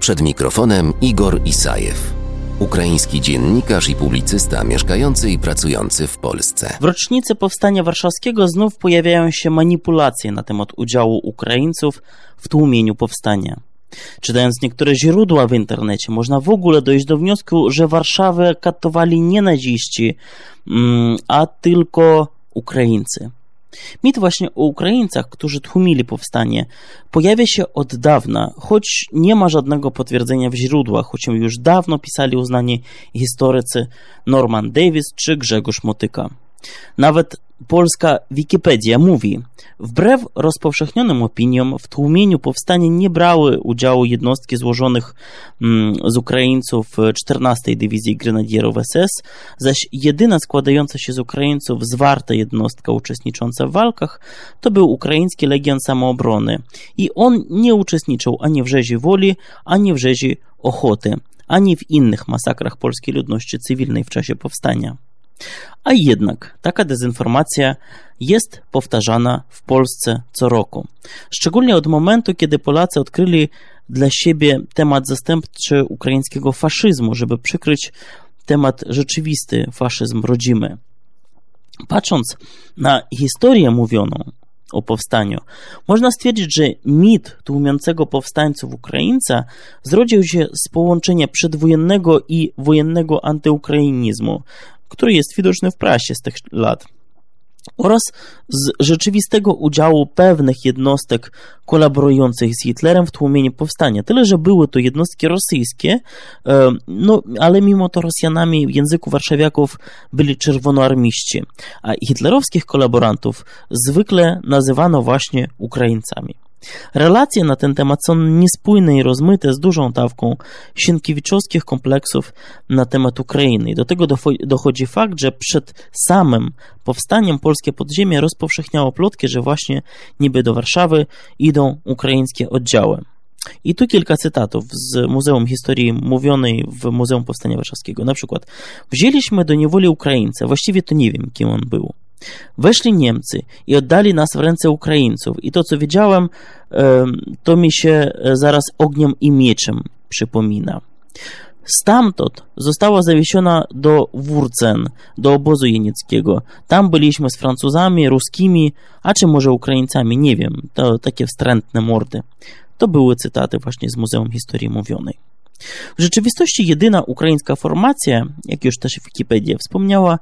Przed mikrofonem Igor Isajew, ukraiński dziennikarz i publicysta mieszkający i pracujący w Polsce. W rocznicę Powstania Warszawskiego znów pojawiają się manipulacje na temat udziału Ukraińców w tłumieniu powstania. Czytając niektóre źródła w internecie, można w ogóle dojść do wniosku, że Warszawę katowali nie naziści, mm, a tylko Ukraińcy. Mit właśnie o Ukraińcach, którzy tłumili powstanie, pojawia się od dawna, choć nie ma żadnego potwierdzenia w źródłach, choć już dawno pisali uznani historycy Norman Davis czy Grzegorz Motyka. Nawet polska Wikipedia mówi, wbrew rozpowszechnionym opiniom w tłumieniu powstania nie brały udziału jednostki złożonych mm, z Ukraińców 14 Dywizji Grenadierów SS, zaś jedyna składająca się z Ukraińców zwarta jednostka uczestnicząca w walkach to był Ukraiński Legion Samoobrony i on nie uczestniczył ani w rzezi woli, ani w rzezi ochoty, ani w innych masakrach polskiej ludności cywilnej w czasie powstania. A jednak taka dezinformacja jest powtarzana w Polsce co roku. Szczególnie od momentu, kiedy Polacy odkryli dla siebie temat zastępczy ukraińskiego faszyzmu, żeby przykryć temat rzeczywisty faszyzm rodzimy. Patrząc na historię mówioną o powstaniu, można stwierdzić, że mit tłumiącego powstańców Ukraińca zrodził się z połączenia przedwojennego i wojennego antyukrainizmu, który jest widoczny w prasie z tych lat oraz z rzeczywistego udziału pewnych jednostek kolaborujących z Hitlerem w tłumieniu powstania. Tyle, że były to jednostki rosyjskie, no, ale mimo to Rosjanami w języku warszawiaków byli czerwonoarmiści, a hitlerowskich kolaborantów zwykle nazywano właśnie Ukraińcami. Relacje na ten temat są niespójne i rozmyte z dużą dawką sienkiewiczowskich kompleksów na temat Ukrainy. Do tego dochodzi fakt, że przed samym powstaniem polskie podziemie rozpowszechniało plotki, że właśnie niby do Warszawy idą ukraińskie oddziały. I tu kilka cytatów z Muzeum Historii mówionej w Muzeum Powstania Warszawskiego. Na przykład, wzięliśmy do niewoli Ukraińca, właściwie to nie wiem, kim on był. Weszli Niemcy i oddali nas w ręce Ukraińców. I to, co wiedziałem, to mi się e, zaraz ogniem i mieczem przypomina. Stamtąd została zawiesiona do Wurcen, do obozu jenieckiego. Tam byliśmy z Francuzami, Ruskimi, a czy może Ukraińcami, nie wiem. To takie wstrętne mordy. To były cytaty właśnie z Muzeum Historii Mówionej. W rzeczywistości jedyna ukraińska formacja, jak już też Wikipedia wspomniała,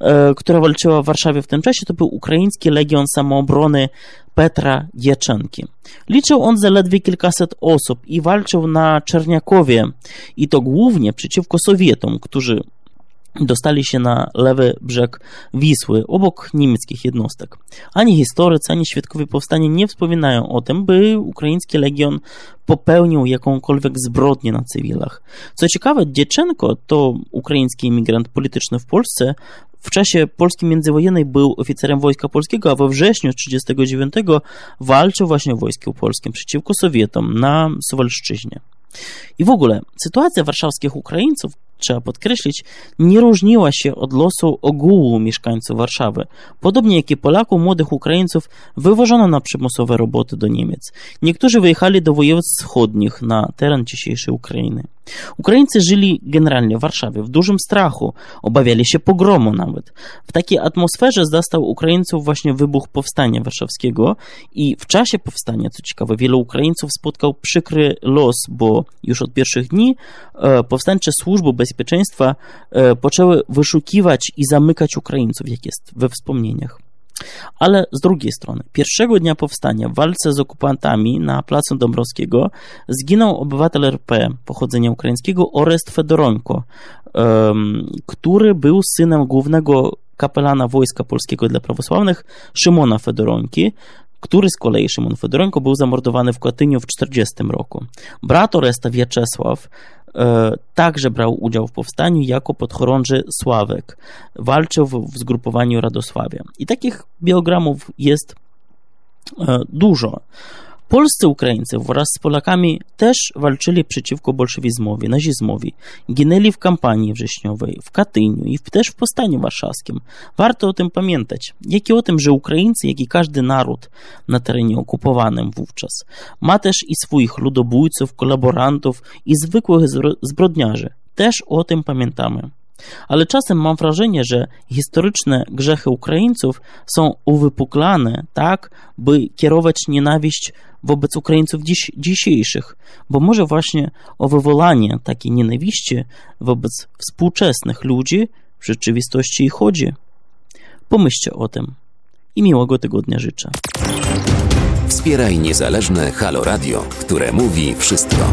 e, która walczyła w Warszawie w tym czasie, to był Ukraiński Legion Samoobrony Petra Diaczenki. Liczył on zaledwie kilkaset osób i walczył na Czerniakowie i to głównie przeciwko Sowietom, którzy dostali się na lewy brzeg Wisły, obok niemieckich jednostek. Ani historycy, ani świadkowie powstania nie wspominają o tym, by ukraiński legion popełnił jakąkolwiek zbrodnię na cywilach. Co ciekawe, Dzieczenko to ukraiński imigrant polityczny w Polsce, w czasie Polski międzywojennej był oficerem Wojska Polskiego, a we wrześniu 1939 walczył właśnie w Wojsku Polskim przeciwko Sowietom na Suwalszczyźnie. I w ogóle sytuacja warszawskich Ukraińców trzeba podkreślić, nie różniła się od losu ogółu mieszkańców Warszawy. Podobnie jak i Polaków, młodych Ukraińców wywożono na przymusowe roboty do Niemiec. Niektórzy wyjechali do województw wschodnich na teren dzisiejszej Ukrainy. Ukraińcy żyli generalnie w Warszawie w dużym strachu, obawiali się pogromu nawet. W takiej atmosferze zastał Ukraińców właśnie wybuch powstania warszawskiego i w czasie powstania, co ciekawe, wielu Ukraińców spotkał przykry los, bo już od pierwszych dni e, powstańcze służby bezpieczeństwa e, poczęły wyszukiwać i zamykać Ukraińców, jak jest we wspomnieniach. Ale z drugiej strony, pierwszego dnia powstania w walce z okupantami na placu Dąbrowskiego zginął obywatel RP pochodzenia ukraińskiego Orest Fedoronko, który był synem głównego kapelana Wojska Polskiego dla Prawosławnych Szymona Fedoronki, który z kolei Szymon Fedorenko był zamordowany w Katyniu w 40 roku. Brat Oresta Wieczesław także brał udział w powstaniu jako podchorąży Sławek. Walczył w, w zgrupowaniu Radosławia. I takich biogramów jest e, dużo. Polscy Ukraińcy wraz z Polakami też walczyli przeciwko bolszewizmowi, nazizmowi. Ginęli w kampanii wrześniowej, w Katyniu i też w Powstaniu Warszawskim. Warto o tym pamiętać. Jak i o tym, że Ukraińcy, jak i każdy naród na terenie okupowanym wówczas, ma też i swoich ludobójców, kolaborantów i zwykłych zbrodniarzy. Też o tym pamiętamy. Ale czasem mam wrażenie, że historyczne grzechy Ukraińców są uwypuklane tak, by kierować nienawiść wobec Ukraińców dziś, dzisiejszych, bo może właśnie o wywołanie takiej nienawiści wobec współczesnych ludzi w rzeczywistości i chodzi. Pomyślcie o tym i miłego tygodnia życzę. Wspieraj niezależne Halo Radio, które mówi wszystko